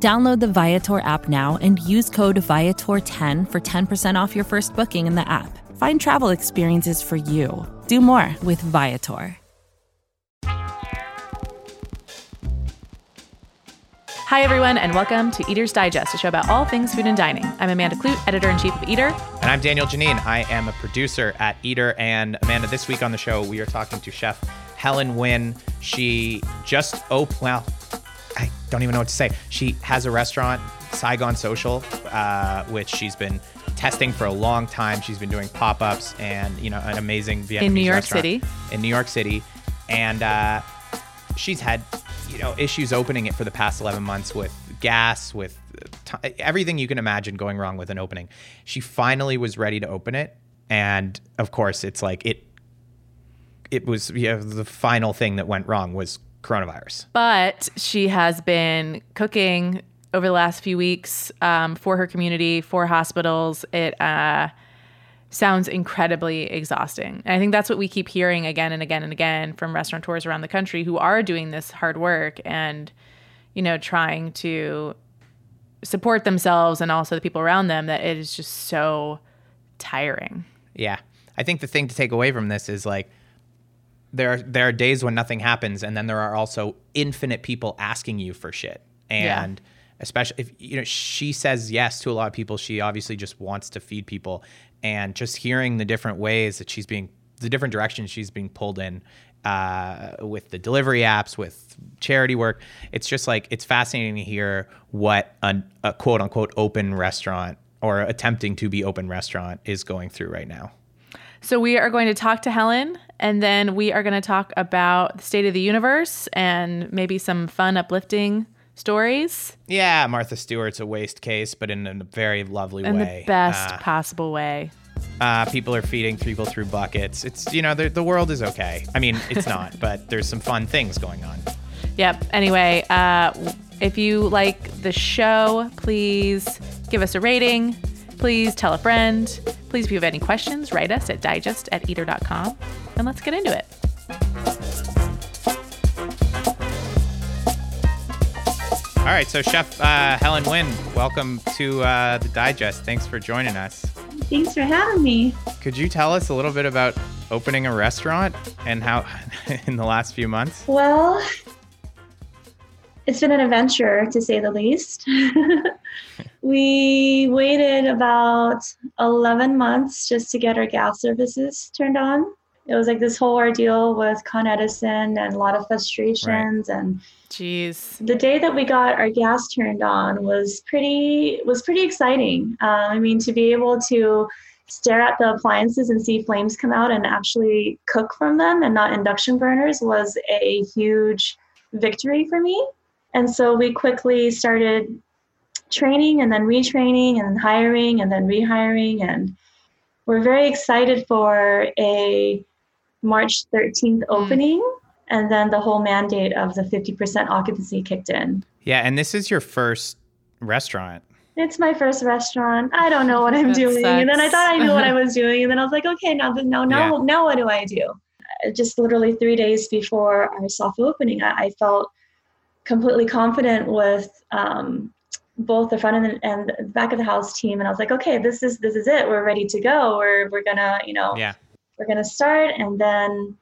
Download the Viator app now and use code Viator10 for 10% off your first booking in the app. Find travel experiences for you. Do more with Viator. Hi, everyone, and welcome to Eater's Digest, a show about all things food and dining. I'm Amanda Kludt, editor in chief of Eater. And I'm Daniel Geneen. I am a producer at Eater. And Amanda, this week on the show, we are talking to Chef Helen Nguyen. She just opened, well, I don't even know what to say. She has a restaurant, Saigon Social, uh, which she's been testing for a long time. She's been doing pop ups and, you know, an amazing Vietnamese In New York City. In New York City. And uh, she's had, you know, issues opening it for the past 11 months with gas, with t- everything you can imagine going wrong with an opening. She finally was ready to open it. And of course, it's like it, it was you know, the final thing that went wrong was coronavirus. But she has been cooking over the last few weeks um, for her community, for hospitals. It uh, sounds incredibly exhausting. And I think that's what we keep hearing again and again and again from restaurateurs around the country who are doing this hard work and, you know, trying to support themselves and also the people around them that it is just so tiring. Yeah. I think the thing to take away from this is like there are there are days when nothing happens and then there are also infinite people asking you for shit. And especially if you know she says yes to a lot of people, she obviously just wants to feed people and just hearing the different ways that she's being the different directions she's being pulled in uh, with the delivery apps, with charity work. It's just like it's fascinating to hear what a quote unquote open restaurant or attempting to be open restaurant is going through right now. So we are going to talk to Helen and then we are going to talk about the state of the universe and maybe some fun uplifting stories Yeah, Martha Stewart's a waste case, but in a very lovely in way. the best Uh, possible way. uh, people are feeding people through buckets. It's you know the the world is okay. I mean, it's not, but there's some fun things going on. Yep. Anyway, uh, if you like the show, please give us a rating. Please tell a friend. Please, if you have any questions, write us at digest at eater.com. And let's get into it. All right, so Chef uh, Helen Nguyen, welcome to uh, the Digest. Thanks for joining us. Thanks for having me. Could you tell us a little bit about opening a restaurant and how in the last few months? Well, it's been an adventure to say the least. we waited about 11 months just to get our gas services turned on. It was like this whole ordeal with Con Edison and a lot of frustrations and Jeez. the day that we got our gas turned on was pretty was pretty exciting. Um, I mean, to be able to stare at the appliances and see flames come out and actually cook from them and not induction burners was a huge victory for me. And so we quickly started training and then retraining and hiring and then rehiring and we're very excited for a March 13th opening and then the whole mandate of the 50% occupancy kicked in. Yeah, and this is your first restaurant. It's my first restaurant. I don't know what I'm That doing. And then I thought I knew what I was doing. And then I was like, okay, now, now, now, Yeah. now what do I do? Uh, Just literally three days before our soft opening, I, I felt completely confident with um, both the front and the, and the back of the house team. And I was like, okay, this is this is it. We're ready to go. We're we're gonna, you know, Yeah. we're gonna start. And then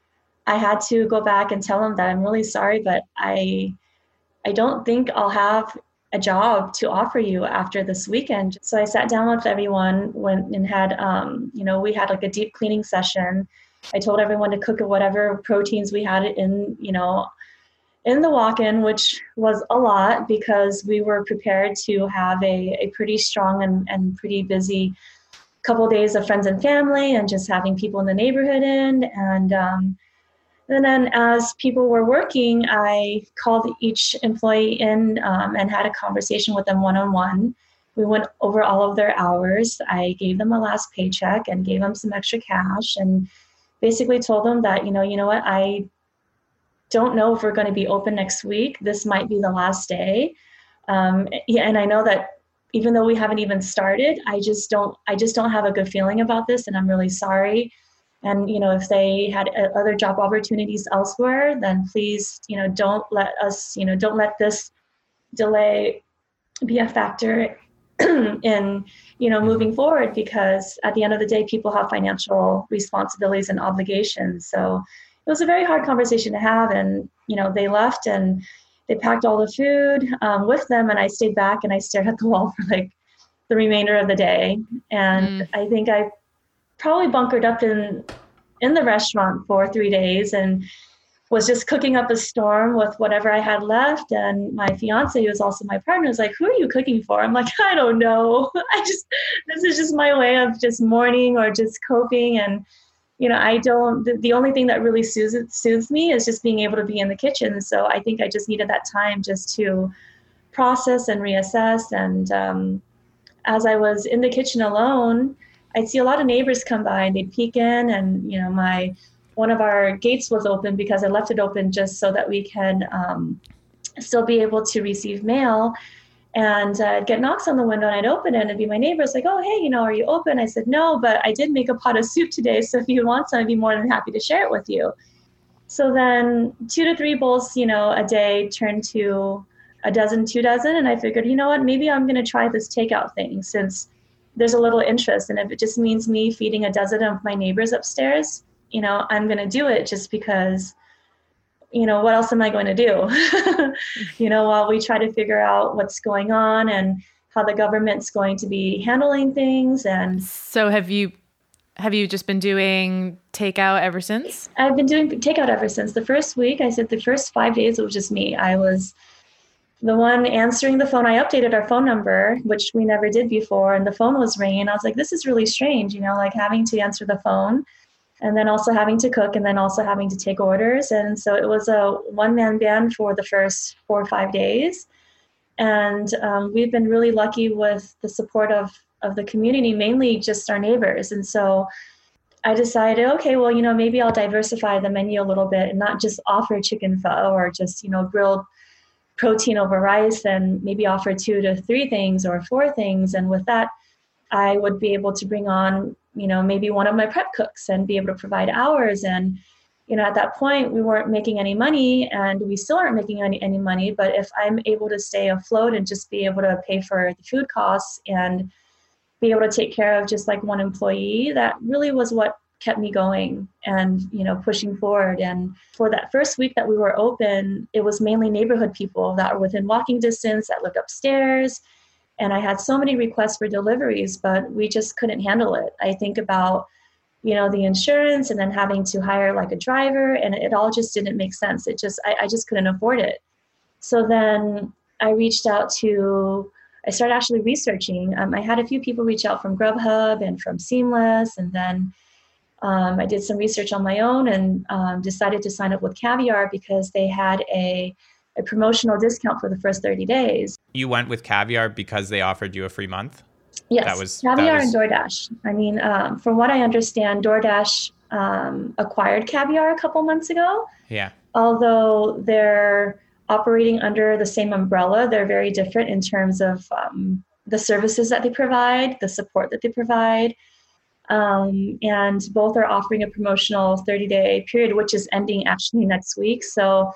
I had to go back and tell them that I'm really sorry, but I I don't think I'll have a job to offer you after this weekend. So I sat down with everyone went and had um, you know, we had like a deep cleaning session. I told everyone to cook whatever proteins we had in, you know, in the walk-in, which was a lot because we were prepared to have a, a pretty strong and, and pretty busy couple days of friends and family and just having people in the neighborhood in and um, and then as people were working i called each employee in um, and had a conversation with them one-on-one we went over all of their hours. I gave them a last paycheck and gave them some extra cash and basically told them that, you know, you know what, I don't know if we're going to be open next week. This might be the last day. Um, yeah, and I know that even though we haven't even started, I just don't, I just don't have a good feeling about this, and I'm really sorry. And you know, if they had uh, other job opportunities elsewhere, then please, you know, don't let us, you know, don't let this delay be a factor in you know moving forward because at the end of the day people have financial responsibilities and obligations so it was a very hard conversation to have and you know they left and they packed all the food um, with them and i stayed back and i stared at the wall for like the remainder of the day and mm. i think i probably bunkered up in in the restaurant for three days and was just cooking up a storm with whatever I had left. And my fiance, who was also my partner, was like, Who are you cooking for? I'm like, I don't know. I just, this is just my way of just mourning or just coping. And, you know, I don't, the, the only thing that really soothes, soothes me is just being able to be in the kitchen. So I think I just needed that time just to process and reassess. And um, as I was in the kitchen alone, I'd see a lot of neighbors come by and they'd peek in and, you know, my, one of our gates was open because I left it open just so that we can um, still be able to receive mail. And uh, I'd get knocks on the window, and I'd open it, and it'd be my neighbors like, "Oh, hey, you know, are you open?" I said, "No, but I did make a pot of soup today, so if you want some, I'd be more than happy to share it with you." So then, two to three bowls, you know, a day turned to a dozen, two dozen, and I figured, you know what, maybe I'm going to try this takeout thing since there's a little interest, and if it just means me feeding a dozen of my neighbors upstairs, you know, I'm going to do it just because, you know, what else am I going to do? you know, while we try to figure out what's going on and how the government's going to be handling things. And so, have you have you just been doing takeout ever since? I've been doing takeout ever since the first week. I said the first five days it was just me. I was the one answering the phone. I updated our phone number, which we never did before, and the phone was ringing. I was like, this is really strange, you know, like having to answer the phone and then also having to cook and then also having to take orders. And so it was a one man band for the first four or five days. And um, we've been really lucky with the support of of the community mainly just our neighbors. And so i decided okay well you know maybe i'll diversify the menu a little bit and not just offer chicken pho or just you know grilled protein over rice and maybe offer two to three things or four things. And with that i would be able to bring on you know maybe one of my prep cooks and be able to provide hours. And you know at that point we weren't making any money and we still aren't making any, any money. But if i'm able to stay afloat and just be able to pay for the food costs and be able to take care of just like one employee that really was what kept me going and you know pushing forward. And for that first week that we were open it was mainly neighborhood people that were within walking distance that lived upstairs and I had so many requests for deliveries, but we just couldn't handle it. I think about, you know, the insurance and then having to hire like a driver, and it all just didn't make sense. It just, I, I just couldn't afford it. So then I reached out to, I started actually researching. Um, I had a few people reach out from Grubhub and from Seamless, and then um, I did some research on my own and um, decided to sign up with Caviar because they had a a promotional discount for the first 30 days. You went with Caviar because they offered you a free month? Yes, that was, Caviar that was... and DoorDash. I mean, um, from what I understand, DoorDash um, acquired Caviar a couple months ago. Yeah. Although they're operating under the same umbrella, they're very different in terms of um, the services that they provide, the support that they provide. Um, and both are offering a promotional 30 day period, which is ending actually next week. So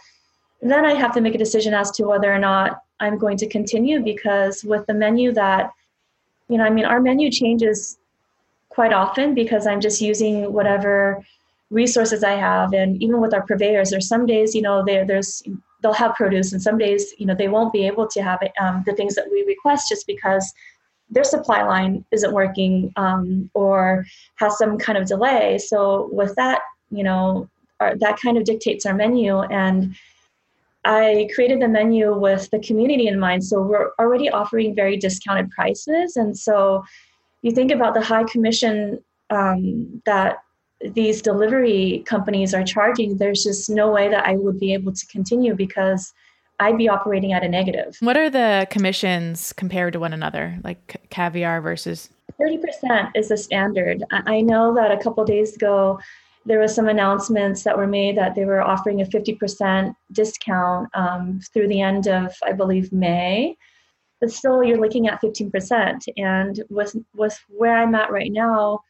then I have to make a decision as to whether or not I'm going to continue because with the menu that, you know, I mean, our menu changes quite often because I'm just using whatever resources I have. And even with our purveyors, there's some days, you know, there's, they'll have produce and some days, you know, they won't be able to have it, um, the things that we request just because their supply line isn't working um, or has some kind of delay. So with that, you know, our, that kind of dictates our menu. And I created the menu with the community in mind. So we're already offering very discounted prices. And so you think about the high commission um, that these delivery companies are charging, there's just no way that I would be able to continue because I'd be operating at a negative. What are the commissions compared to one another, like caviar versus? 30% is the standard. I know that a couple days ago, there was some announcements that were made that they were offering a 50% discount um, through the end of, I believe, May. But still, you're looking at 15%. And with, with where I'm at right now,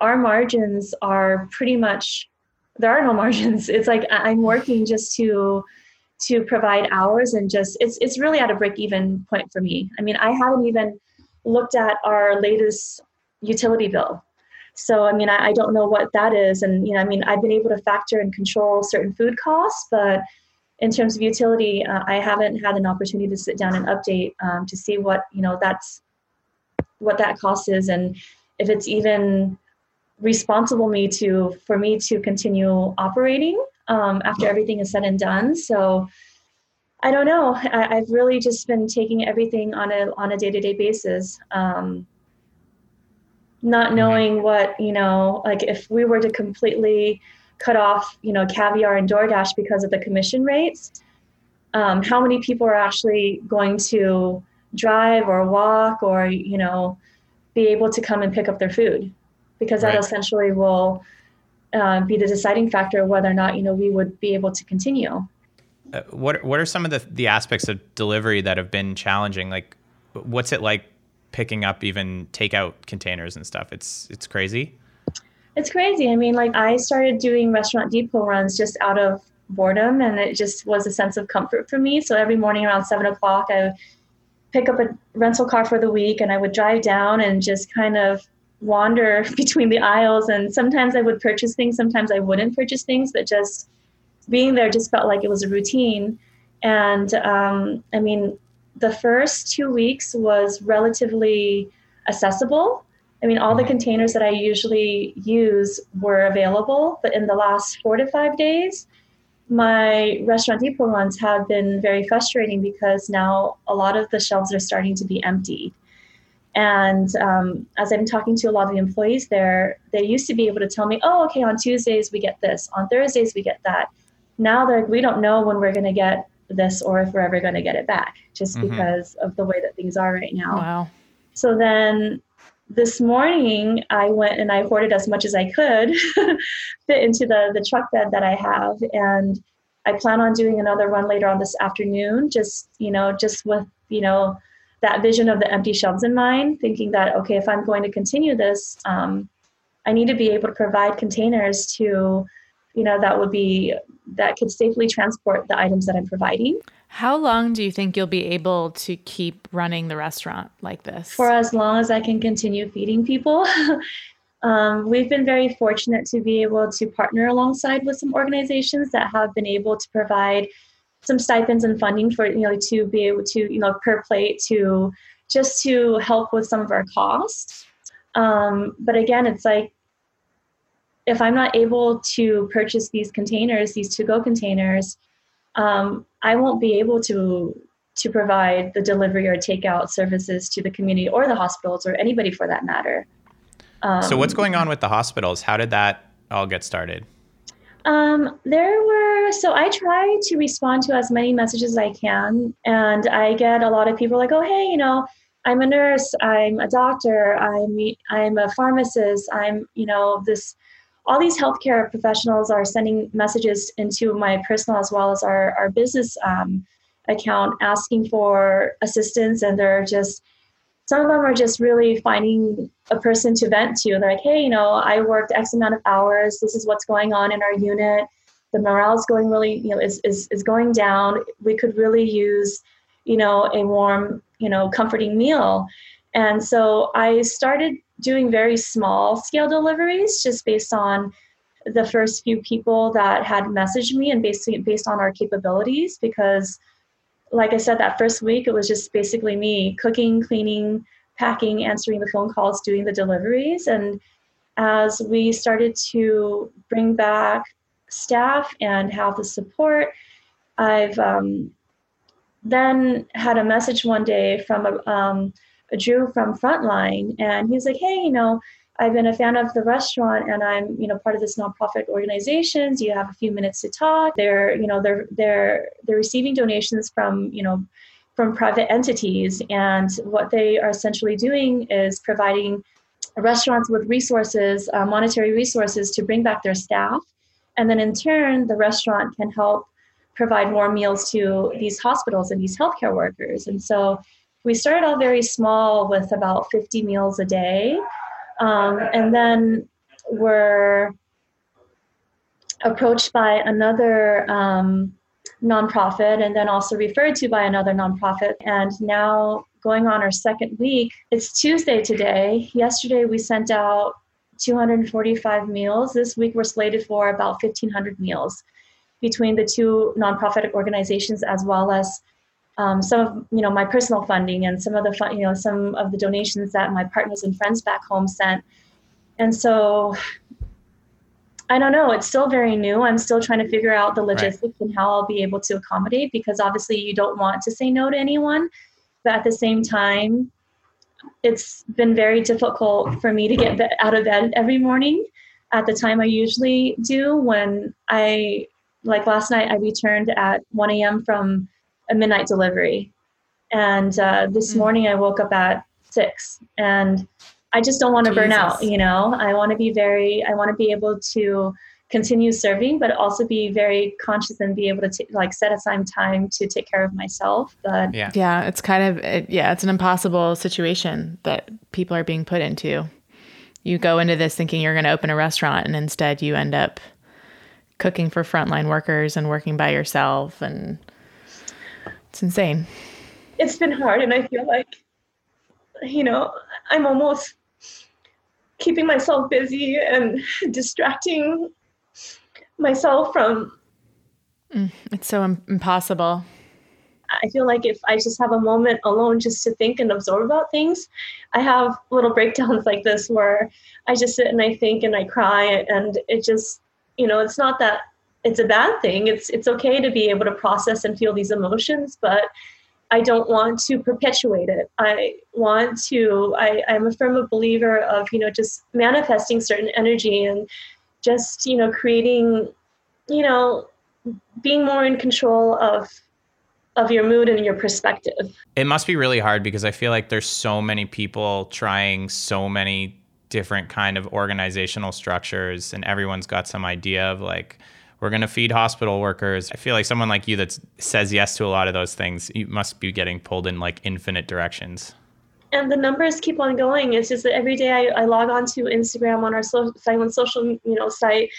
our margins are pretty much, there are no margins. It's like I'm working just to to provide hours and just it's it's really at a break even point for me. I mean, I haven't even looked at our latest utility bill so, I mean, I, I, don't know what that is. And, you know, I mean, I've been able to factor and control certain food costs, but in terms of utility, uh, I haven't had an opportunity to sit down and update um, to see what, you know, that's what that cost is. And if it's even responsible me to for me to continue operating um, after everything is said and done. So i don't know. I, have really just been taking everything on a on a day-to-day basis. Um, not mm-hmm. knowing what you know like if we were to completely cut off you know caviar and DoorDash because of the commission rates um, how many people are actually going to drive or walk or you know be able to come and pick up their food because that right. essentially will uh, be the deciding factor of whether or not you know we would be able to continue uh, what what are some of the the aspects of delivery that have been challenging like what's it like picking up even takeout containers and stuff. It's it's crazy. It's crazy. I mean, like I started doing restaurant depot runs just out of boredom, and it just was a sense of comfort for me. So every morning around seven o'clock, I would pick up a rental car for the week, and I would drive down and just kind of wander between the aisles. And sometimes I would purchase things, sometimes I wouldn't purchase things, but just being there just felt like it was a routine. And um, I mean, the first two weeks was relatively accessible. I mean, all the mm-hmm. containers that I usually use were available, but in the last four to five days, my restaurant depot runs have been very frustrating because now a lot of the shelves are starting to be empty. And um, as I'm talking to a lot of the employees there, they used to be able to tell me, oh, okay, on Tuesdays we get this, on Thursdays we get that. Now they're, we don't know when we're going to get this or if we're ever going to get it back just mm-hmm. because of the way that things are right now. Wow. So then this morning I went and I hoarded as much as I could fit into the the truck bed that I have and I plan on doing another run later on this afternoon just you know just with you know that vision of the empty shelves in mind thinking that okay if I'm going to continue this um, I need to be able to provide containers to you know that would be that could safely transport the items that I'm providing. How long do you think you'll be able to keep running the restaurant like this? For as long as I can continue feeding people. um, we've been very fortunate to be able to partner alongside with some organizations that have been able to provide some stipends and funding for you know to be able to you know per plate to just to help with some of our costs. Um, but again, it's like if I'm not able to purchase these containers, these to-go containers, um, I won't be able to to provide the delivery or takeout services to the community or the hospitals or anybody for that matter. Um, so what's going on with the hospitals? How did that all get started? Um, there were so I try to respond to as many messages as I can, and I get a lot of people like, "Oh, hey, you know, I'm a nurse, I'm a doctor, I'm I'm a pharmacist, I'm you know this all these healthcare professionals are sending messages into my personal as well as our, our business um, account asking for assistance. And they're just some of them are just really finding a person to vent to. They're like hey you know i worked x amount of hours. This is what's going on in our unit. The morale is going really you know is, is, is going down. We could really use you know a warm you know comforting meal. And so i started doing very small scale deliveries just based on the first few people that had messaged me and basically based on our capabilities because like I said that first week it was just basically me cooking, cleaning, packing, answering the phone calls, doing the deliveries. And as we started to bring back staff and have the support I've um, then had a message one day from a um, Drew from Frontline, and he's like, "Hey, you know, I've been a fan of the restaurant and I'm, you know, part of this nonprofit organization. Do you have a few minutes to talk? They're, you know, they're they're they're receiving donations from, you know, from private entities. And what they are essentially doing is providing restaurants with resources, uh, monetary resources to bring back their staff. And then in turn, the restaurant can help provide more meals to these hospitals and these healthcare workers. And so we started out very small with about 50 meals a day. Um, and then we're approached by another um, nonprofit and then also referred to by another nonprofit. And now going on our second week, it's Tuesday today. Yesterday we sent out 245 meals. This week we're slated for about 1,500 meals between the two nonprofit organizations as well as um, some of you know my personal funding and some of the fun, you know some of the donations that my partners and friends back home sent. And so i don't know it's still very new. I'm still trying to figure out the logistics right. and how i'll be able to accommodate because obviously you don't want to say no to anyone. But at the same time it's been very difficult for me to get out of bed every morning at the time i usually do when i like last night i returned at 1 a.m from a midnight delivery. And uh, this mm-hmm. morning I woke up at six and I just don't want to burn out, you know? I want to be very, I want to be able to continue serving, but also be very conscious and be able to t- like set aside time to take care of myself. But yeah, yeah, it's kind of, it, yeah, it's an impossible situation that people are being put into. You go into this thinking you're going to open a restaurant and instead you end up cooking for frontline workers and working by yourself and it's insane. It's been hard, and I feel like, you know, I'm almost keeping myself busy and distracting myself from. Mm, it's so impossible. I feel like if I just have a moment alone just to think and absorb about things, I have little breakdowns like this where I just sit and I think and I cry, and it just, you know, it's not that it's a bad thing. It's it's okay to be able to process and feel these emotions, but I don't want to perpetuate it. I want to. I, I'm a firm believer of you know just manifesting certain energy and just you know creating, you know, being more in control of of your mood and your perspective. It must be really hard because I feel like there's so many people trying so many different kind of organizational structures and everyone's got some idea of like we're going to feed hospital workers. I feel like someone like you that says yes to a lot of those things, you must be getting pulled in like infinite directions. And the numbers keep on going. It's just that every day I, I log on to Instagram on our so, Saigon Social you know site.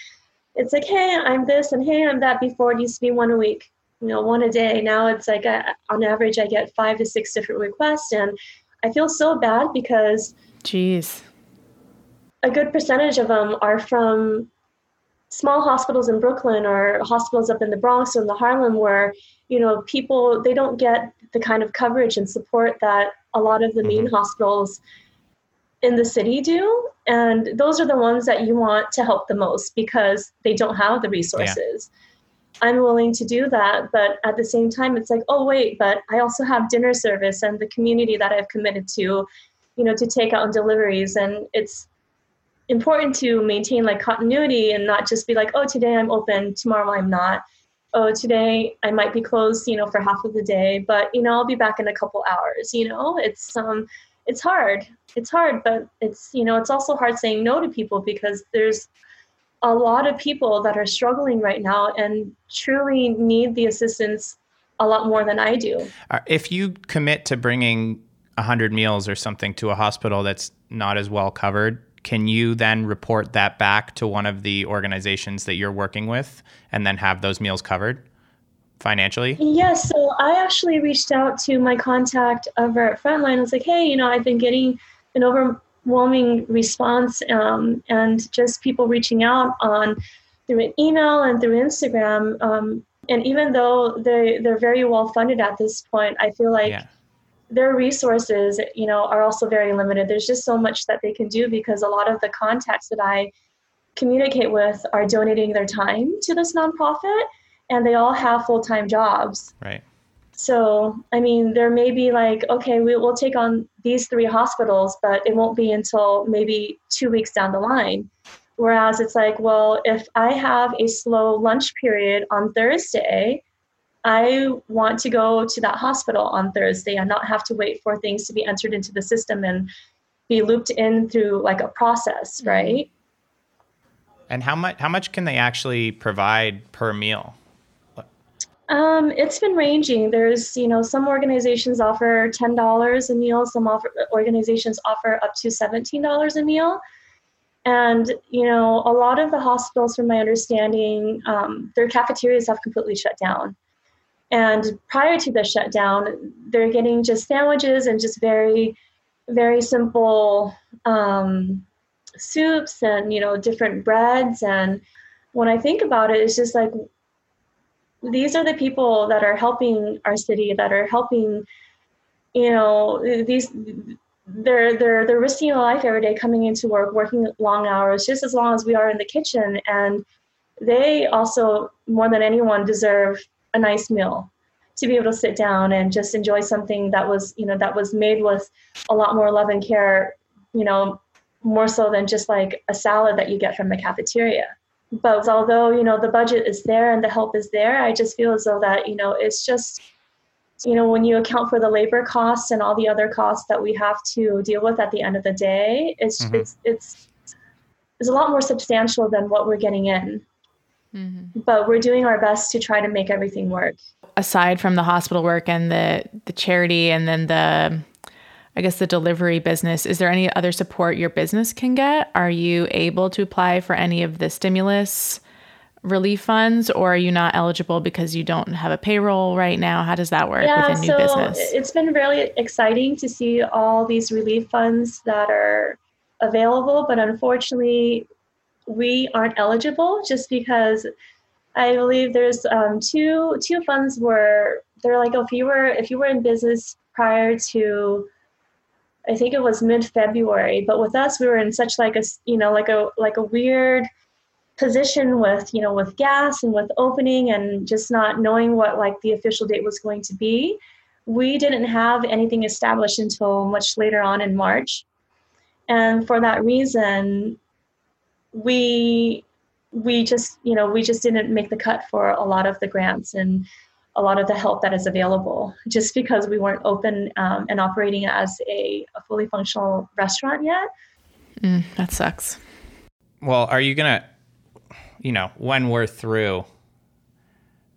It's like, hey, I'm this and hey, I'm that. Before it used to be one a week, you know, one a day. Now it's like I, on average I get five to six different requests, and I feel so bad because, jeez, a good percentage of them are from small hospitals in Brooklyn or hospitals up in the Bronx or in the Harlem where you know people they don't get the kind of coverage and support that a lot of the main mm-hmm. hospitals in the city do and those are the ones that you want to help the most because they don't have the resources yeah. i'm willing to do that but at the same time it's like oh wait but i also have dinner service and the community that i've committed to you know to take out on deliveries and it's important to maintain like continuity and not just be like, oh, today I'm open, tomorrow I'm not. Oh, today I might be closed, you know, for half of the day, but you know, I'll be back in a couple hours. You know, it's um, it's hard. It's hard, but it's you know, it's also hard saying no to people because there's a lot of people that are struggling right now and truly need the assistance a lot more than I do. Uh, if you commit to bringing 100 meals or something to a hospital that's not as well covered, can you then report that back to one of the organizations that you're working with and then have those meals covered financially? Yes. So I actually reached out to my contact over at Frontline. I was like, hey, you know, I've been getting an overwhelming response um, and just people reaching out on through an email and through Instagram. Um, and even though they they're very well funded at this point, I feel like yeah their resources, you know, are also very limited. There's just so much that they can do because a lot of the contacts that I communicate with are donating their time to this nonprofit and they all have full-time jobs. Right. So, I mean, there may be like, okay, we will take on these three hospitals, but it won't be until maybe two weeks down the line. Whereas it's like, well, if I have a slow lunch period on Thursday, I want to go to that hospital on Thursday and not have to wait for things to be entered into the system and be looped in through like a process, mm-hmm. right? And how much how much can they actually provide per meal? Um, it's been ranging. There's, you know, some organizations offer ten dollars a meal. Some offer, organizations offer up to seventeen dollars a meal. And you know, a lot of the hospitals, from my understanding, um, their cafeterias have completely shut down. And prior to the shutdown, they're getting just sandwiches and just very, very simple um, soups and you know different breads. And when I think about it, it's just like these are the people that are helping our city, that are helping, you know, these they're they're they're risking their life every day coming into work, working long hours, just as long as we are in the kitchen. And they also, more than anyone, deserve a nice meal to be able to sit down and just enjoy something that was, you know, that was made with a lot more love and care, you know, more so than just like a salad that you get from the cafeteria but although you know the budget is there and the help is there i just feel as though that you know it's just you know when you account for the labor costs and all the other costs that we have to deal with at the end of the day it's mm-hmm. it's it's it's a lot more substantial than what we're getting in mm-hmm. but we're doing our best to try to make everything work aside from the hospital work and the the charity and then the I guess the delivery business, is there any other support your business can get? Are you able to apply for any of the stimulus relief funds or are you not eligible because you don't have a payroll right now? How does that work yeah, with a new so business? It's been really exciting to see all these relief funds that are available, but unfortunately, we aren't eligible just because I believe there's um, two two funds where they're like, oh, if you were if you were in business prior to I think it was mid February. But with us, we were in such like a you know like a like a weird position with you know with gas and with opening and just not knowing what like the official date was going to be. We didn't have anything established until much later on in March, and for that reason, we we just you know we just didn't make the cut for a lot of the grants and a lot of the help that is available just because we weren't open um, and operating as a, a, fully functional restaurant yet. Mm, that sucks. Well, are you going to, you know, when we're through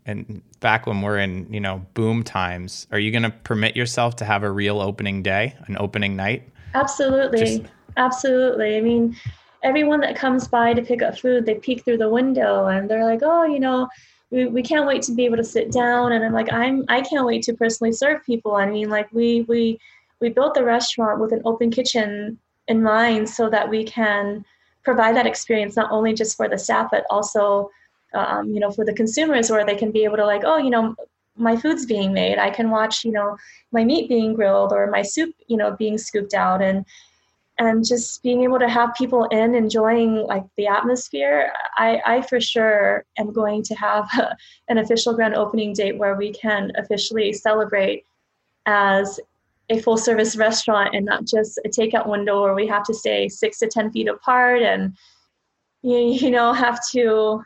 and back when we're in, you know, boom times, are you going to permit yourself to have a real opening day, an opening night? Absolutely. Just- Absolutely. I mean, everyone that comes by to pick up food, they peek through the window and they're like, oh, you know, we, we can't wait to be able to sit down. And i'm like i'm i can't wait to personally serve people. I mean like we we we built the restaurant with an open kitchen in mind so that we can provide that experience not only just for the staff but also um, you know for the consumers where they can be able to like oh you know my food's being made. I can watch you know my meat being grilled or my soup you know being scooped out. And and just being able to have people in enjoying like the atmosphere i i for sure am going to have a, an official grand opening date where we can officially celebrate as a full service restaurant and not just a takeout window where we have to stay six to ten feet apart and you, you know have to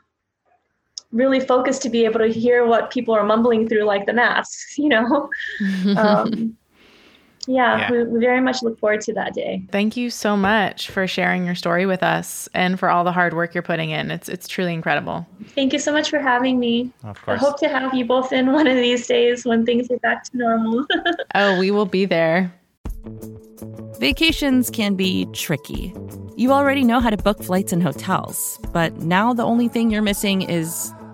really focus to be able to hear what people are mumbling through like the masks you know? Um, yeah, yeah. We, we, very much look forward to that day. Thank you so much for sharing your story with us and for all the hard work you're putting in. It's it's truly incredible. Thank you so much for having me. Of course. I hope to have you both in one of these days when things are back to normal. oh, we will be there. Vacations can be tricky. You already know how to book flights and hotels, but now the only thing you're missing is,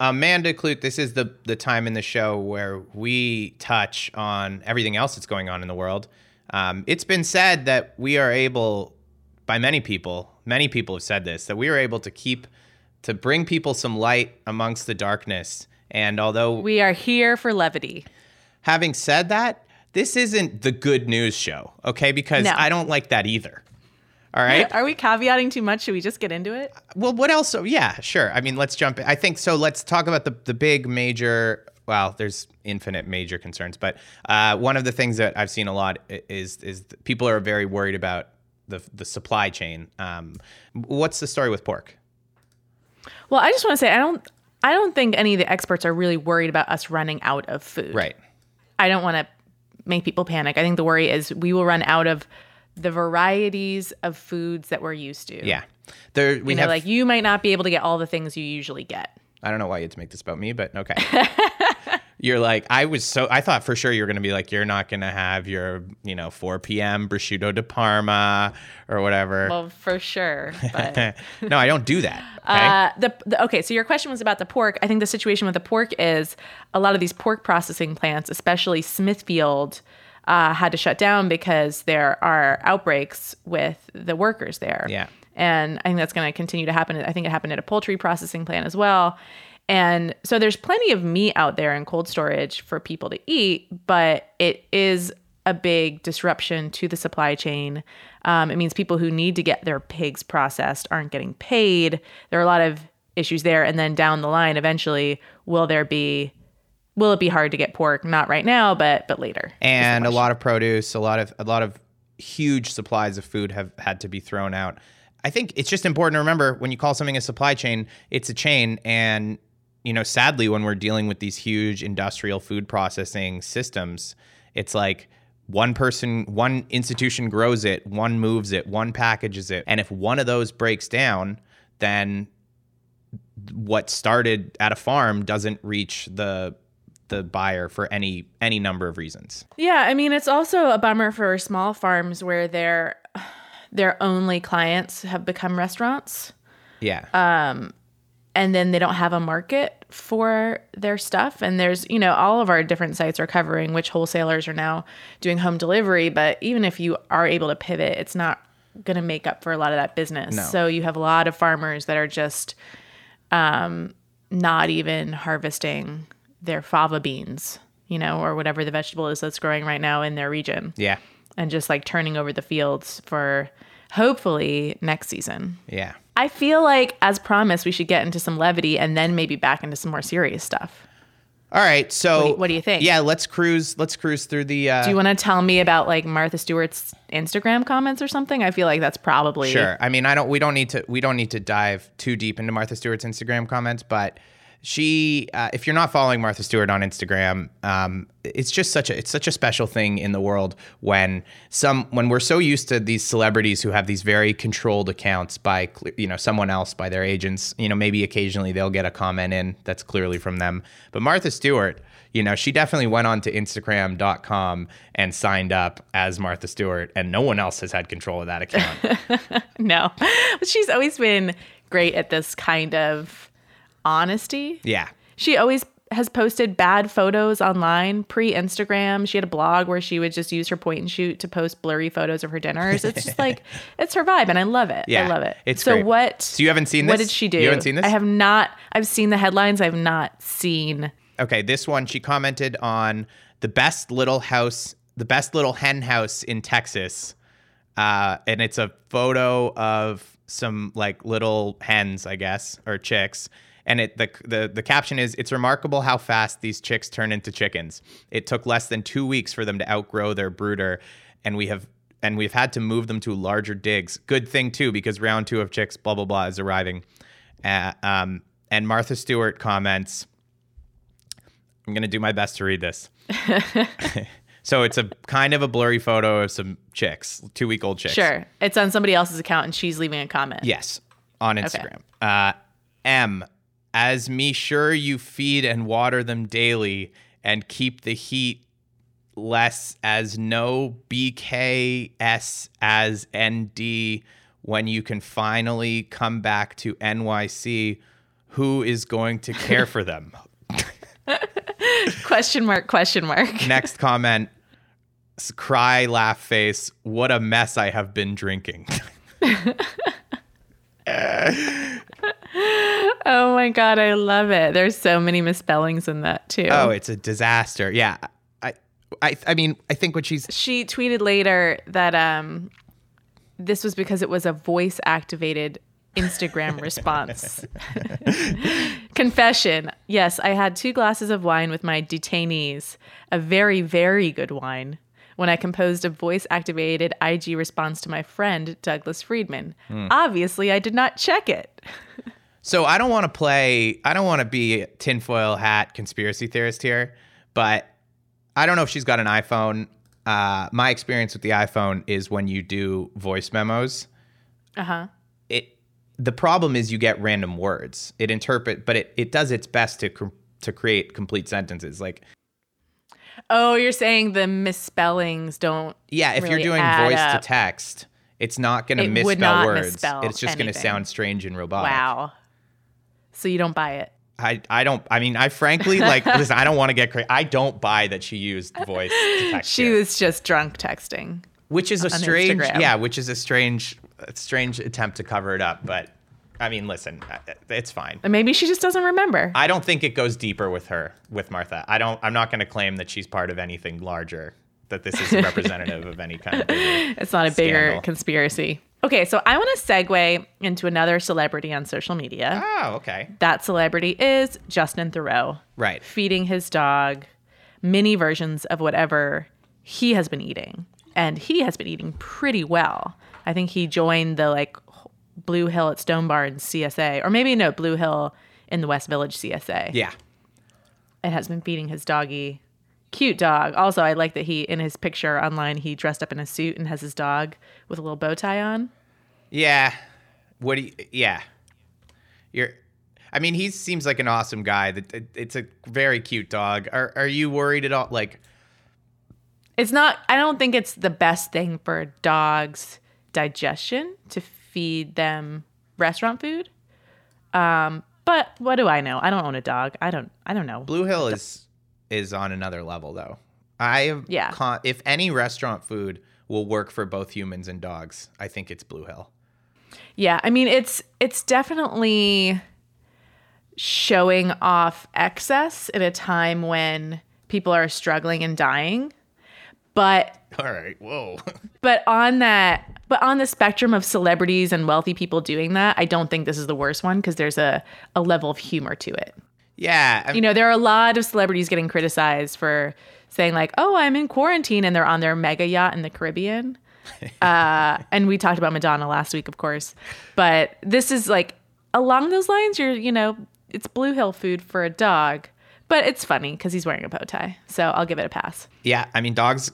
Amanda Kludt, this is the the time in the show where we touch on everything else that's going on in the world. Um, it's been said that we are able, by many people, many people have said this, that we are able to keep, to bring people some light amongst the darkness. And although We are here for levity. having said that, this isn't the good news show, okay? Because No. I don't like that either. All right. Are we caveating too much? Should we just get into it? Well, what else? Yeah, sure. I mean, let's jump. In. I think so. Let's talk about the the big major. Well, there's infinite major concerns, but uh, one of the things that I've seen a lot is is people are very worried about the the supply chain. Um, what's the story with pork? Well, I just want to say I don't I don't think any of the experts are really worried about us running out of food. Right. I don't want to make people panic. I think the worry is we will run out of the varieties of foods that we're used to. Yeah. There we You know, have. like you might not be able to get all the things you usually get. I don't know why you had to make this about me, but okay. you're like, I was so, I thought for sure you were going to be like, you're not going to have your, you know, 4 p.m. prosciutto de Parma or whatever. Well, for sure. But no, I don't do that. Okay. Uh, the, the okay, so your question was about the pork. I think the situation with the pork is a lot of these pork processing plants, especially Smithfield, uh, had to shut down because there are outbreaks with the workers there. Yeah. and I think that's going to continue to happen. I think it happened at a poultry processing plant as well. And so there's plenty of meat out there in cold storage for people to eat, but it is a big disruption to the supply chain. Um, it means people who need to get their pigs processed aren't getting paid. There are a lot of issues there. And then down the line, eventually, will there be? Will it be hard to get pork? Not right now, but but later. and a lot of produce, a lot of a lot of huge supplies of food have had to be thrown out. I think it's just important to remember when you call something a supply chain, it's a chain and you know, sadly when we're dealing with these huge industrial food processing systems, it's like one person, one institution grows it, one moves it, one packages it. And if one of those breaks down, then what started at a farm doesn't reach the the buyer for any any number of reasons. Yeah, I mean it's also a bummer for small farms where their their only clients have become restaurants Yeah. Um and then they don't have a market for their stuff and there's you know all of our different sites are covering which wholesalers are now doing home delivery but even if you are able to pivot it's not going to make up for a lot of that business No. so you have a lot of farmers that are just um, not even harvesting their fava beans you know or whatever the vegetable is that's growing right now in their region yeah. and just like turning over the fields for hopefully next season. Yeah. I feel like, as promised, we should get into some levity and then maybe back into some more serious stuff. All right. So What do you- what do you think? Yeah, let's cruise let's cruise through the uh Do you want to tell me about like Martha Stewart's Instagram comments or something? I feel like that's probably Sure. I mean, I don't we don't need to we don't need to dive too deep into Martha Stewart's Instagram comments, but she uh, if you're not following Martha Stewart on Instagram, um, it's just such a it's such a special thing in the world when some when we're so used to these celebrities who have these very controlled accounts by you know someone else by their agents, you know, maybe occasionally they'll get a comment in that's clearly from them. But Martha Stewart, you know, she definitely went on to Instagram.com and signed up as Martha Stewart, and no one else has had control of that account. no, but she's always been great at this kind of honesty. yeah. She always has posted bad photos online pre Instagram. She had a blog where she would just use her point and shoot to post blurry photos of her dinners. It's just like it's her vibe, and I love it. Yeah, I love it. it's so. great. What? So you haven't seen this? What did she do? You haven't seen this? I have not. I've seen the headlines. I've not seen. Okay, this one she commented on the best little house, the best little hen house in Texas, uh, and it's a photo of some like little hens, I guess, or chicks. And it the, the the caption is it's remarkable how fast these chicks turn into chickens. It took less than two weeks for them to outgrow their brooder, and we have and we've had to move them to larger digs. Good thing too, because round two of chicks, blah blah blah, is arriving. Uh, um, and Martha Stewart comments I'm gonna do my best to read this. so it's a kind of a blurry photo of some chicks, two week old chicks. Sure. It's on somebody else's account and she's leaving a comment. Yes, on Instagram. Uh, M, as me sure you feed and water them daily and keep the heat less as no BKS as ND when you can finally come back to NYC. Who is going to care for them? Question mark, question mark. Next comment cry, laugh face. What a mess I have been drinking. Oh my God, I love it. There's so many misspellings in that too. oh, it's a disaster. Yeah. I, I, I mean, I think what she's she tweeted later that um, this was because it was a voice activated Instagram response. Confession. Yes, I had two glasses of wine with my detainees, a very, very good wine, when I composed a voice activated IG response to my friend, Douglas Friedman. Obviously, I did not check it. So I don't want to play. I don't want to be a tinfoil hat conspiracy theorist here, but I don't know if she's got an iPhone. Uh, my experience with the iPhone is when you do voice memos, Uh huh. it the problem is you get random words. It interpret, but it, it does its best to cr- to create complete sentences. Like Oh, you're saying the misspellings don't. yeah, if really you're doing voice up. to text, it's not going to misspell words. misspell it's just going to sound strange and robotic. Wow. So you don't buy it. I, I don't I mean I frankly like listen I don't want to get crazy I don't buy that she used voice to text She was just drunk texting. which is a strange Instagram. yeah which is a strange a strange attempt to cover it up but I mean listen uh, it's fine And maybe she just doesn't remember. I don't think it goes deeper with her with Martha I don't I'm not going to claim that she's part of anything larger that this is representative of any kind of It's not a bigger conspiracy. Okay, so I want to segue into another celebrity on social media. oh okay That celebrity is Justin Theroux, right feeding his dog mini versions of whatever he has been eating. And he has been eating pretty well. I think he joined the like Blue Hill at Stone Barns CSA, or maybe no, Blue Hill in the West Village CSA. yeah and has been feeding his doggy. Cute dog. Also, I like that he in his picture online he dressed up in a suit and has his dog with a little bow tie on. Yeah. What do you, yeah. You're, I mean, he seems like an awesome guy. That It's a very cute dog. Are, are you worried at all? Like, It's not I don't think it's the best thing for dog's digestion to feed them restaurant food. Um, but what do I know? I don't own a dog. I don't I don't know. Blue Hill is is on another level, though. I have, Yeah. con- if any restaurant food will work for both humans and dogs, I think it's Blue Hill. Yeah, I mean it's it's definitely showing off excess at a time when people are struggling and dying. But All right. Whoa. but on that but on the spectrum of celebrities and wealthy people doing that, I don't think this is the worst one because there's a, a level of humor to it. Yeah. I You know, there are a lot of celebrities getting criticized for saying like, "Oh, I'm in quarantine," and they're on their mega yacht in the Caribbean. uh, and we talked about Madonna last week, of course, but this is like along those lines. You're, you know, it's Blue Hill food for a dog, but it's funny because he's wearing a bow tie, so I'll give it a pass. Yeah, I mean, dogs.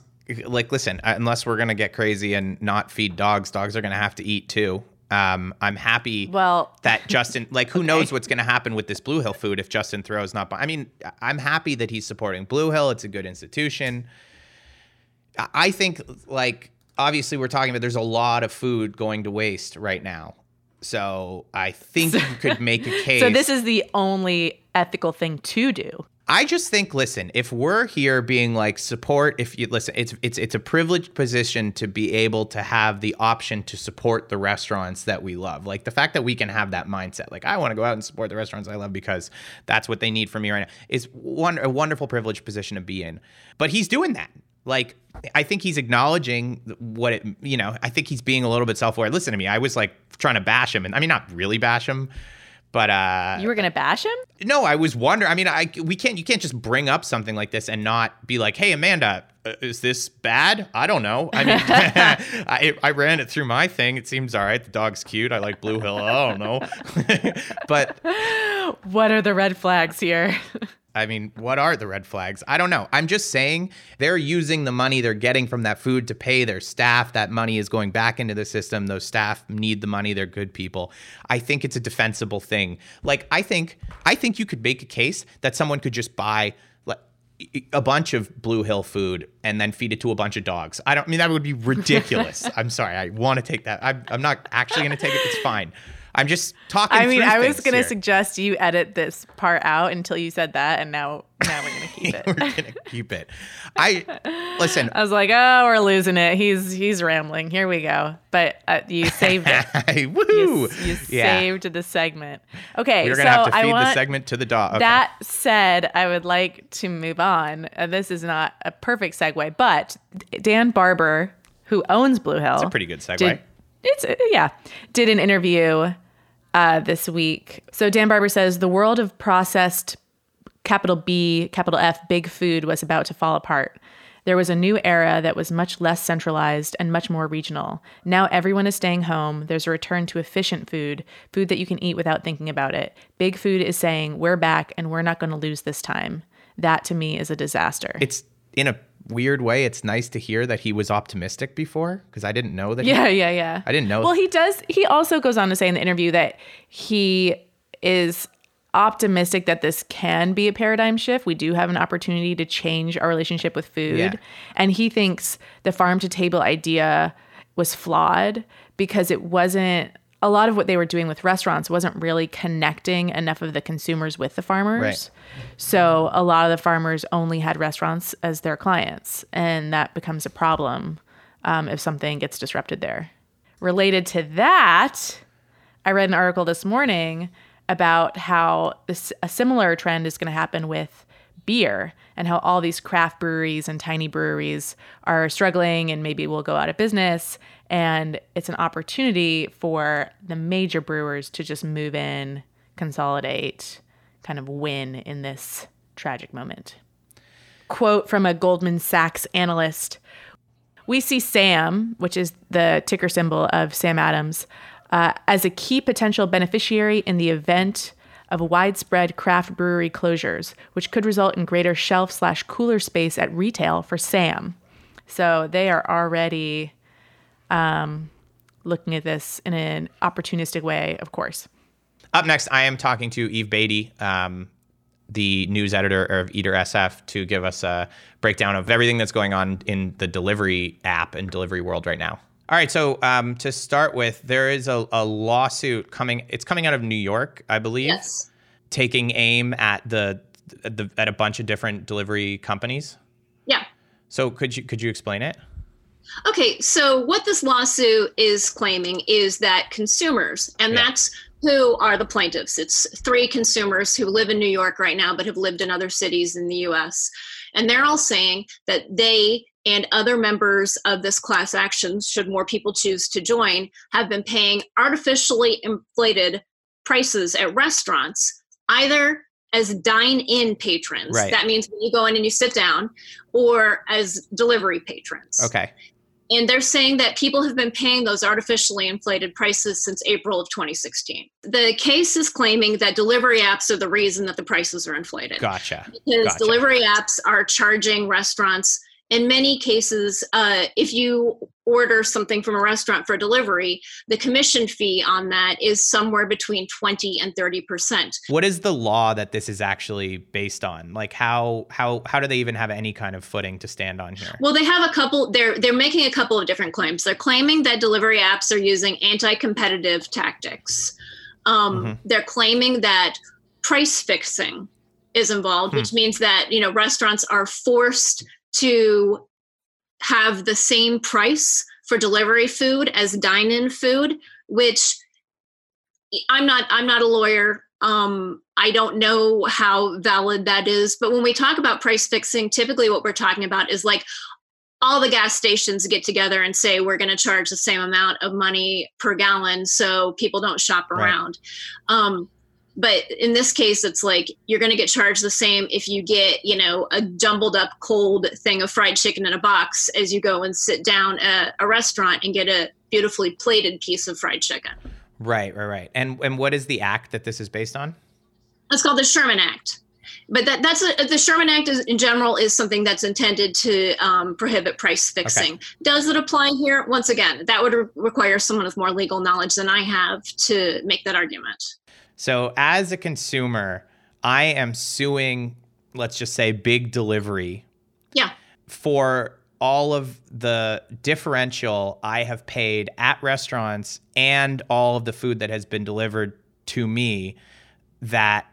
Like, listen, unless we're gonna get crazy and not feed dogs, dogs are gonna have to eat too. Um, I'm happy. Well- that Justin, like, who knows what's gonna happen with this Blue Hill food if Justin throws not. I mean, I'm happy that he's supporting Blue Hill. It's a good institution. I- I think, like, obviously, we're talking about there's a lot of food going to waste right now. So I think you could make a case. So this is the only ethical thing to do. I just think, listen, if we're here being like support, if you listen, it's it's it's a privileged position to be able to have the option to support the restaurants that we love. Like the fact that we can have that mindset, like I want to go out and support the restaurants I love because that's what they need from me right now, is one a wonderful privileged position to be in. But he's doing that. Like I think he's acknowledging what it, you know. I think he's being a little bit self-aware. Listen to me. I was like trying to bash him, and I mean not really bash him, but uh, You were gonna bash him? no, I was wondering. I mean, I we can't you can't just bring up something like this and not be like, "Hey, Amanda, uh, is this bad?" I don't know. I mean, I I ran it through my thing. It seems all right. The dog's cute. I like Blue Hill. I don't know, but What are the red flags here? I mean, what are the red flags? I don't know. I'm just saying they're using the money they're getting from that food to pay their staff. That money is going back into the system. Those staff need the money. They're good people. I think it's a defensible thing. Like I think I think you could make a case that someone could just buy like a bunch of Blue Hill food and then feed it to a bunch of dogs. I don't I mean that would be ridiculous. I'm sorry. I want to take that. I'm, I'm not actually going to take it. It's fine. I'm just talking. I mean, I was going to suggest you edit this part out until you said that, and now now we're going to keep it. we're going to keep it. I listen. I was like, oh, we're losing it. He's he's rambling. Here we go. But uh, you saved it. Woo! You, you yeah. saved the segment. Okay, we're gonna so have to feed I want, the segment to the dog. Okay. That said, I would like to move on. And this is not a perfect segue, but Dan Barber, who owns Blue Hill, it's a pretty good segue. Did, it's yeah, did an interview uh, this week. So Dan Barber says the world of processed capital B, capital F, big food was about to fall apart. There was a new era that was much less centralized and much more regional. Now everyone is staying home. There's a return to efficient food, food that you can eat without thinking about it. Big food is saying, We're back and we're not going to lose this time. That to me is a disaster. It's in a weird way, it's nice to hear that he was optimistic before because I didn't know that. Yeah, he, yeah, yeah. I didn't know. Well, he does. He also goes on to say in the interview that he is optimistic that this can be a paradigm shift. We do have an opportunity to change our relationship with food. Yeah. And he thinks the farm to table idea was flawed because it wasn't a lot of what they were doing with restaurants wasn't really connecting enough of the consumers with the farmers. Right. So a lot of the farmers only had restaurants as their clients, and that becomes a problem um, if something gets disrupted there. Related to that, I read an article this morning about how this, a similar trend is going to happen with beer and how all these craft breweries and tiny breweries are struggling and maybe will go out of business and it's an opportunity for the major brewers to just move in, consolidate, kind of win in this tragic moment. Quote from a Goldman Sachs analyst We see SAM, which is the ticker symbol of Sam Adams, uh, as a key potential beneficiary in the event of widespread craft brewery closures, which could result in greater shelf slash cooler space at retail for Sam. So they are already um, looking at this in an opportunistic way, of course. Up next, I am talking to Eve Batey, um, the news editor of Eater SF, to give us a breakdown of everything that's going on in the delivery app and delivery world right now. All right, so um, to start with, there is a, a, lawsuit coming. It's coming out of New York, I believe, yes. taking aim at the, the at a bunch of different delivery companies. Yeah. So could you could you explain it? Okay, so what this lawsuit is claiming is that consumers, and yeah. that's who are the plaintiffs. It's three consumers who live in New York right now, but have lived in other cities in the US. And they're all saying that they and other members of this class action, should more people choose to join, have been paying artificially inflated prices at restaurants, either as dine in patrons. Right. That means when you go in and you sit down, or as delivery patrons. Okay. And they're saying that people have been paying those artificially inflated prices since April of 2016. The case is claiming that delivery apps are the reason that the prices are inflated. Gotcha. Because gotcha. delivery apps are charging restaurants in many cases, uh, if you order something from a restaurant for delivery, the commission fee on that is somewhere between 20 and 30%. What is the law that this is actually based on? Like how how how do they even have any kind of footing to stand on here? Well, they have a couple they're they're making a couple of different claims. They're claiming that delivery apps are using anti-competitive tactics. Um, mm-hmm. they're claiming that price fixing is involved, hmm. which means that, you know, restaurants are forced to have the same price for delivery food as dine-in food which i'm not i'm not a lawyer um, i don't know how valid that is but when we talk about price fixing typically what we're talking about is like all the gas stations get together and say we're going to charge the same amount of money per gallon so people don't shop around right. um, but in this case it's like you're going to get charged the same if you get you know a jumbled up cold thing of fried chicken in a box as you go and sit down at a restaurant and get a beautifully plated piece of fried chicken right right right and and what is the act that this is based on it's called the sherman act but that that's a, the Sherman Act is, in general is something that's intended to um, prohibit price fixing. Okay. Does it apply here? Once again, that would re- require someone with more legal knowledge than I have to make that argument. So, as a consumer, I am suing, let's just say, big delivery. Yeah. For all of the differential I have paid at restaurants and all of the food that has been delivered to me that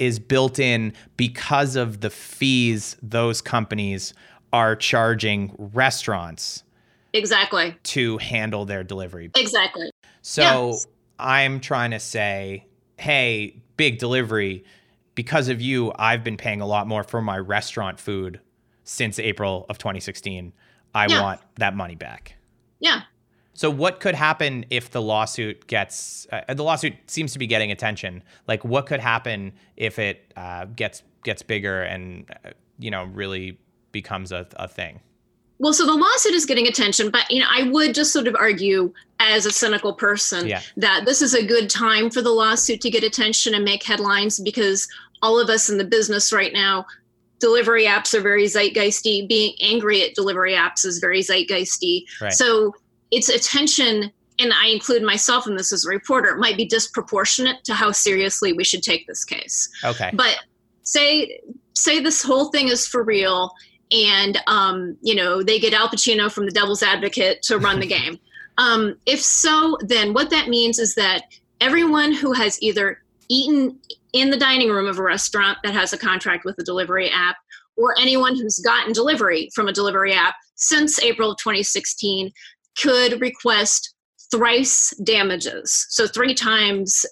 is built in because of the fees those companies are charging restaurants exactly to handle their delivery exactly so yes. I'm trying to say hey big delivery because of you i've been paying a lot more for my restaurant food since april of 2016 i yeah. want that money back yeah so what could happen if the lawsuit gets uh, the lawsuit seems to be getting attention? Like what could happen if it uh, gets gets bigger and uh, you know really becomes a, a thing? Well, so the lawsuit is getting attention, but you know, I would just sort of argue as a cynical person yeah. that this is a good time for the lawsuit to get attention and make headlines because all of us in the business right now delivery apps are very zeitgeisty. Being angry at delivery apps is very zeitgeisty. Right. So its attention and I include myself in this as a reporter, might be disproportionate to how seriously we should take this case. Okay. But say say this whole thing is for real, and um, you know they get Al Pacino from The Devil's Advocate to run the game. Um, if so, then what that means is that everyone who has either eaten in the dining room of a restaurant that has a contract with a delivery app, or anyone who's gotten delivery from a delivery app since April of 2016 could request thrice damages. So, three times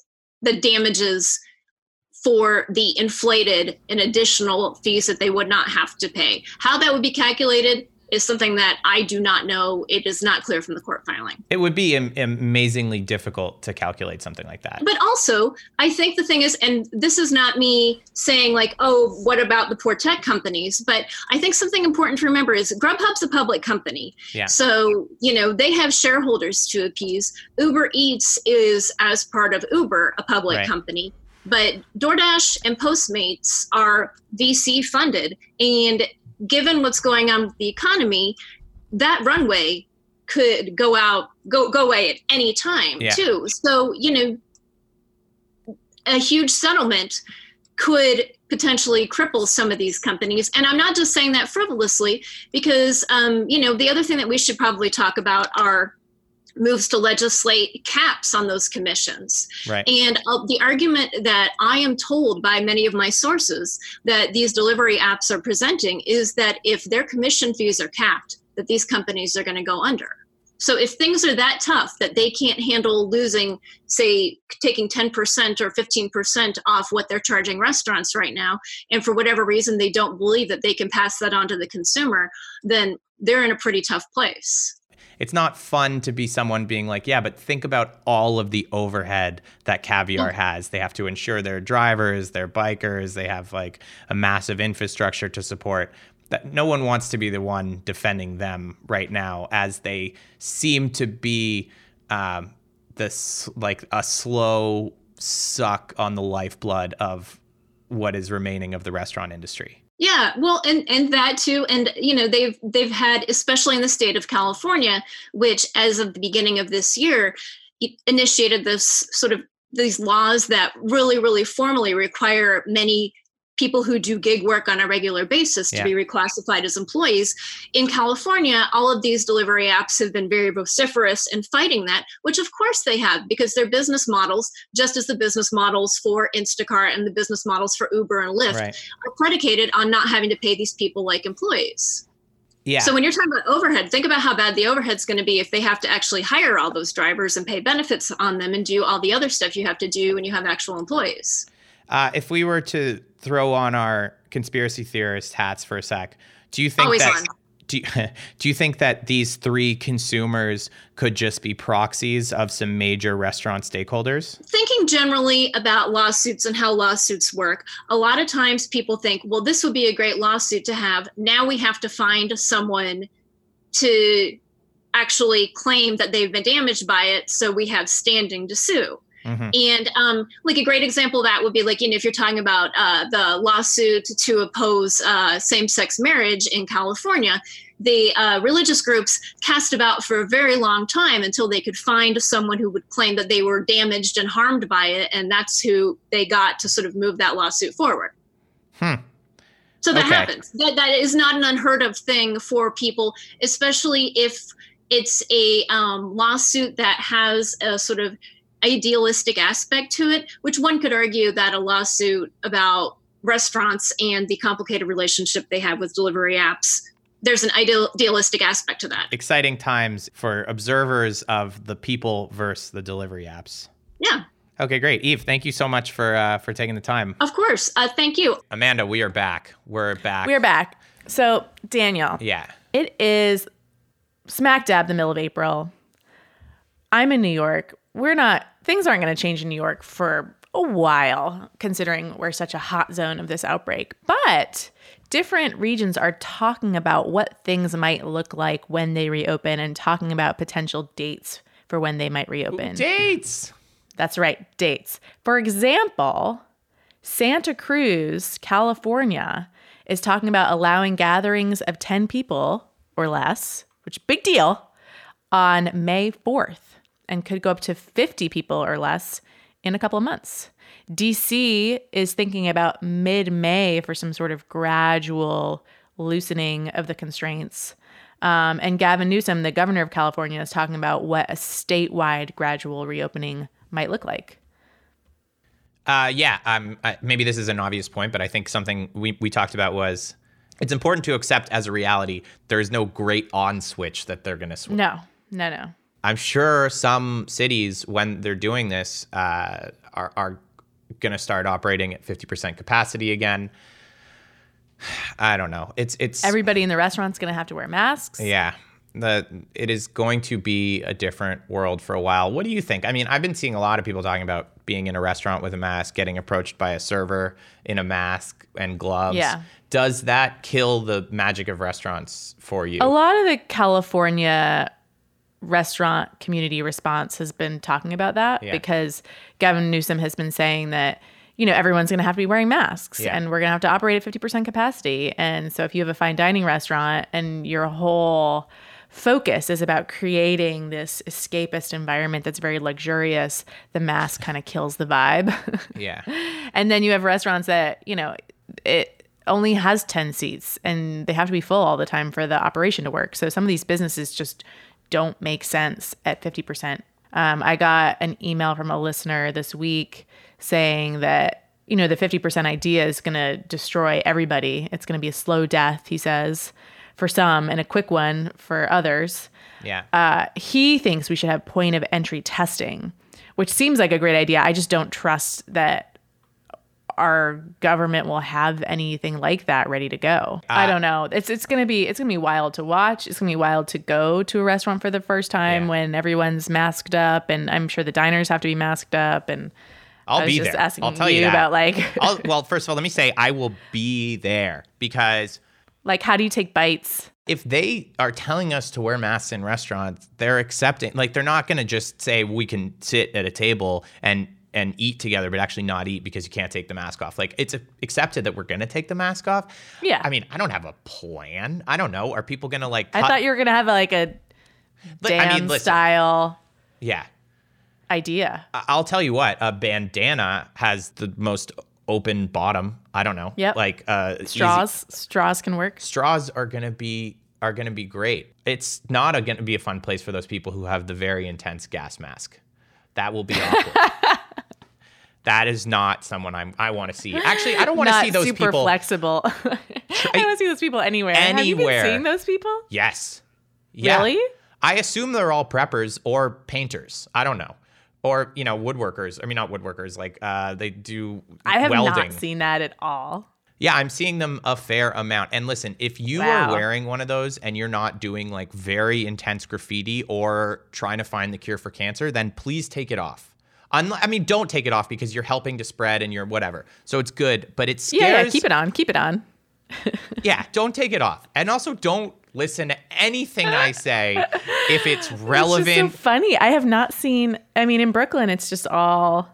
the damages for the inflated and additional fees that they would not have to pay. How that would be calculated is something that I do not know. It is not clear from the court filing. It would be am- amazingly difficult to calculate something like that. But also, I think the thing is, and this is not me saying like, oh, what about the poor tech companies? But I think something important to remember is Grubhub's a public company. Yeah. So, you know, they have shareholders to appease. Uber Eats is, as part of Uber, a public right. company but DoorDash and Postmates are VC funded. And given what's going on with the economy, that runway could go out, go go away at any time yeah. too. So you know, a huge settlement could potentially cripple some of these companies. And I'm not just saying that frivolously, because um, you know the other thing that we should probably talk about are moves to legislate caps on those commissions. Right. And uh, the argument that I am told by many of my sources that these delivery apps are presenting is that if their commission fees are capped, that these companies are going to go under. So if things are that tough that they can't handle losing, say, taking 10% or 15% off what they're charging restaurants right now, and for whatever reason they don't believe that they can pass that on to the consumer, then they're in a pretty tough place it's not fun to be someone being like, yeah, but think about all of the overhead that Caviar has. They have to insure their drivers, their bikers, they have like a massive infrastructure to support. That no one wants to be the one defending them right now, as they seem to be um, this like a slow suck on the lifeblood of what is remaining of the restaurant industry. Yeah, well, and and that too, and you know they've they've had, especially in the state of California, which as of the beginning of this year, initiated this sort of these laws that really, really formally require many people who do gig work on a regular basis to yeah. be reclassified as employees. In California, all of these delivery apps have been very vociferous in fighting that, which of course they have, because their business models, just as the business models for Instacart and the business models for Uber and Lyft, right. are predicated on not having to pay these people like employees. Yeah. So when you're talking about overhead, think about how bad the overhead's going to be if they have to actually hire all those drivers and pay benefits on them and do all the other stuff you have to do when you have actual employees. Uh, if we were to throw on our conspiracy theorist hats for a sec, do you think Always that on. do you, do you think that these three consumers could just be proxies of some major restaurant stakeholders? Thinking generally about lawsuits and how lawsuits work, a lot of times people think, well, this would be a great lawsuit to have. Now we have to find someone to actually claim that they've been damaged by it, so we have standing to sue. Mm-hmm. And um, like a great example of that would be like, you know, if you're talking about uh, the lawsuit to oppose uh, same sex marriage in California, the uh, religious groups cast about for a very long time until they could find someone who would claim that they were damaged and harmed by it. And that's who they got to sort of move that lawsuit forward. Hmm. So that okay. happens. That, that is not an unheard of thing for people, especially if it's a um, lawsuit that has a sort of idealistic aspect to it, which one could argue that a lawsuit about restaurants and the complicated relationship they have with delivery apps there's an idealistic aspect to that. Exciting times for observers of the people versus the delivery apps. Yeah. Okay, great. Eve, thank you so much for uh, for taking the time. Of course. Uh, thank you. Amanda, we are back. We're back. We're back. So, Daniel. Yeah. It is smack dab the middle of April. I'm in New York. We're not, things aren't going to change in New York for a while, considering we're such a hot zone of this outbreak. But different regions are talking about what things might look like when they reopen and talking about potential dates for when they might reopen. Dates. That's right, dates. For example, Santa Cruz, California, is talking about allowing gatherings of 10 people or less which big deal, on May 4th and could go up to 50 people or less in a couple of months. DC is thinking about mid May for some sort of gradual loosening of the constraints. Um, and Gavin Newsom, the governor of California, is talking about what a statewide gradual reopening might look like. Uh, yeah, um, uh, maybe this is an obvious point, but I think something we, we talked about was it's important to accept as a reality there is no great on switch that they're going to switch. No, no, no. I'm sure some cities, when they're doing this, uh, are, are going to start operating at 50% capacity again. I don't know. It's it's everybody in the restaurant's going to have to wear masks. Yeah. The it is going to be a different world for a while. What do you think? I mean, I've been seeing a lot of people talking about being in a restaurant with a mask, getting approached by a server in a mask and gloves. Yeah does that kill the magic of restaurants for you? A lot of the California restaurant community response has been talking about that yeah. because Gavin Newsom has been saying that you know everyone's going to have to be wearing masks yeah. and we're going to have to operate at 50% capacity and so if you have a fine dining restaurant and your whole focus is about creating this escapist environment that's very luxurious the mask kind of kills the vibe yeah and then you have restaurants that you know it only has 10 seats and they have to be full all the time for the operation to work. So some of these businesses just don't make sense at 50%. Um, I got an email from a listener this week saying that, you know, the 50% idea is going to destroy everybody. It's going to be a slow death, he says, for some and a quick one for others. Yeah. Uh, he thinks we should have point of entry testing, which seems like a great idea. I just don't trust that our government will have anything like that ready to go. Uh, I don't know. It's it's gonna be it's gonna be wild to watch. It's gonna be wild to go to a restaurant for the first time yeah. when everyone's masked up, and I'm sure the diners have to be masked up. And I'll be there. Asking I'll tell you, you about like. well, first of all, let me say I will be there because. Like, how do you take bites? if they are telling us to wear masks in restaurants, they're accepting. Like they're not going to just say we can sit at a table and and eat together, but actually not eat because you can't take the mask off. Like it's accepted that we're gonna take the mask off. Yeah. I mean, I don't have a plan. I don't know. Are people gonna like? Cut? I thought you were gonna have like a damn I mean, listen, style. Yeah. Idea. I'll tell you what. A bandana has the most open bottom. I don't know. Yeah. Like uh, straws. Easy. Straws can work. Straws are gonna be are gonna be great. It's not a, gonna be a fun place for those people who have the very intense gas mask. That will be awkward. that is not someone I'm, I want to see. Actually, I don't want to see those super people. flexible. I don't want to see those people anywhere. Anywhere. Have you been seeing those people? Yes. Yeah. Really? I assume they're all preppers or painters. I don't know. Or, you know, woodworkers. I mean, not woodworkers. Like, uh, they do I have welding. not seen that at all. Yeah, I'm seeing them a fair amount. And listen, if you wow. are wearing one of those and you're not doing like very intense graffiti or trying to find the cure for cancer, then please take it off. I mean, don't take it off because you're helping to spread and you're whatever. So it's good, but it scares. Yeah, keep it on. Keep it on. yeah, don't take it off. And also don't listen to anything I say if it's relevant. It's just so funny. I have not seen. I mean, in Brooklyn, it's just all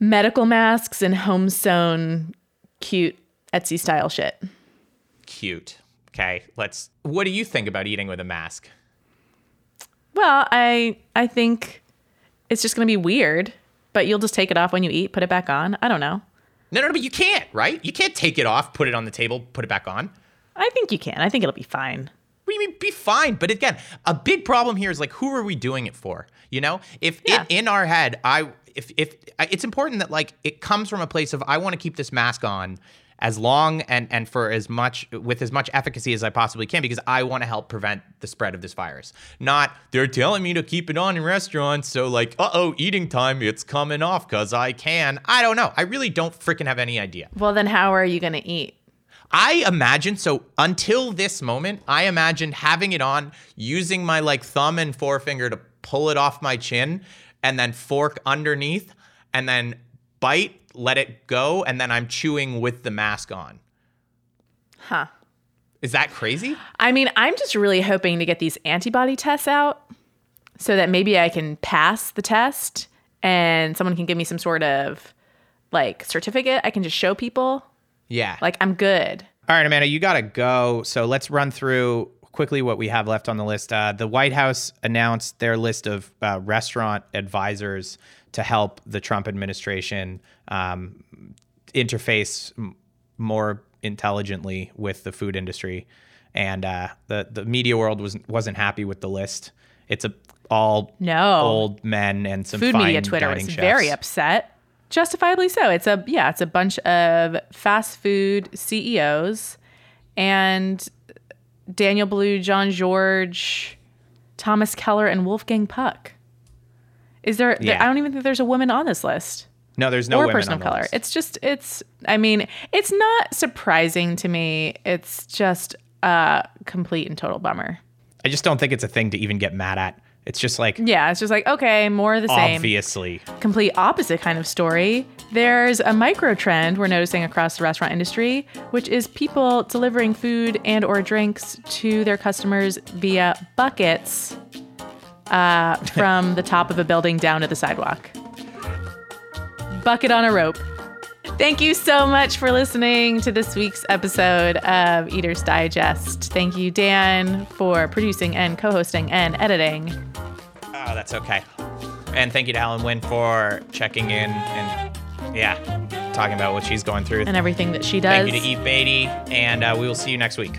medical masks and home sewn, cute Etsy style shit. Cute. Okay, let's. What do you think about eating with a mask? Well, I I think it's just gonna be weird, but you'll just take it off when you eat, put it back on. I don't know. No, no, no, but you can't, right? You can't take it off, put it on the table, put it back on. I think you can. I think it'll be fine. What do you mean be fine? But again, a big problem here is like, who are we doing it for? You know, if Yeah. it, in our head, I if if it's important that like it comes from a place of I want to keep this mask on as long and and for as much with as much efficacy as I possibly can because I want to help prevent the spread of this virus. Not they're telling me to keep it on in restaurants, so like, uh oh, eating time, it's coming off because I can. I don't know. I really don't freaking have any idea. Well, then how are you gonna eat? I imagine so until this moment, I imagined having it on, using my like thumb and forefinger to pull it off my chin, and then fork underneath, and then bite, let it go, and then I'm chewing with the mask on. Huh. Is that crazy? I mean, I'm just really hoping to get these antibody tests out so that maybe I can pass the test and someone can give me some sort of like certificate I can just show people. Yeah. Like I'm good. All right, Amanda, you got to go. So let's run through quickly what we have left on the list. Uh, the White House announced their list of uh, restaurant advisors to help the Trump administration um, interface m- more intelligently with the food industry, and uh, the the media world was wasn't happy with the list. It's a all No. old men and some Food fine media Twitter was very upset. Justifiably so. It's a yeah, it's a bunch of fast food CEOs and Daniel Boulud, John George, Thomas Keller, and Wolfgang Puck. Is there, Yeah. I don't even think there's a woman on this list. No, there's no or women person on of color. list. It's just it's I mean, it's not surprising to me. It's just a complete and total bummer. I just don't think it's a thing to even get mad at. It's just like Yeah, it's just like, okay, more of the same. obviously. Complete opposite kind of story. There's a micro trend we're noticing across the restaurant industry, which is people delivering food and or drinks to their customers via buckets uh, from the top of a building down to the sidewalk. Bucket on a rope. Thank you so much for listening to this week's episode of Eater's Digest. Thank you, Dan, for producing and co hosting and editing. Oh, that's okay. And thank you to Helen Nguyen for checking in and, yeah, talking about what she's going through. and everything that she does. Thank you to Eve Batey, and uh, we will see you next week.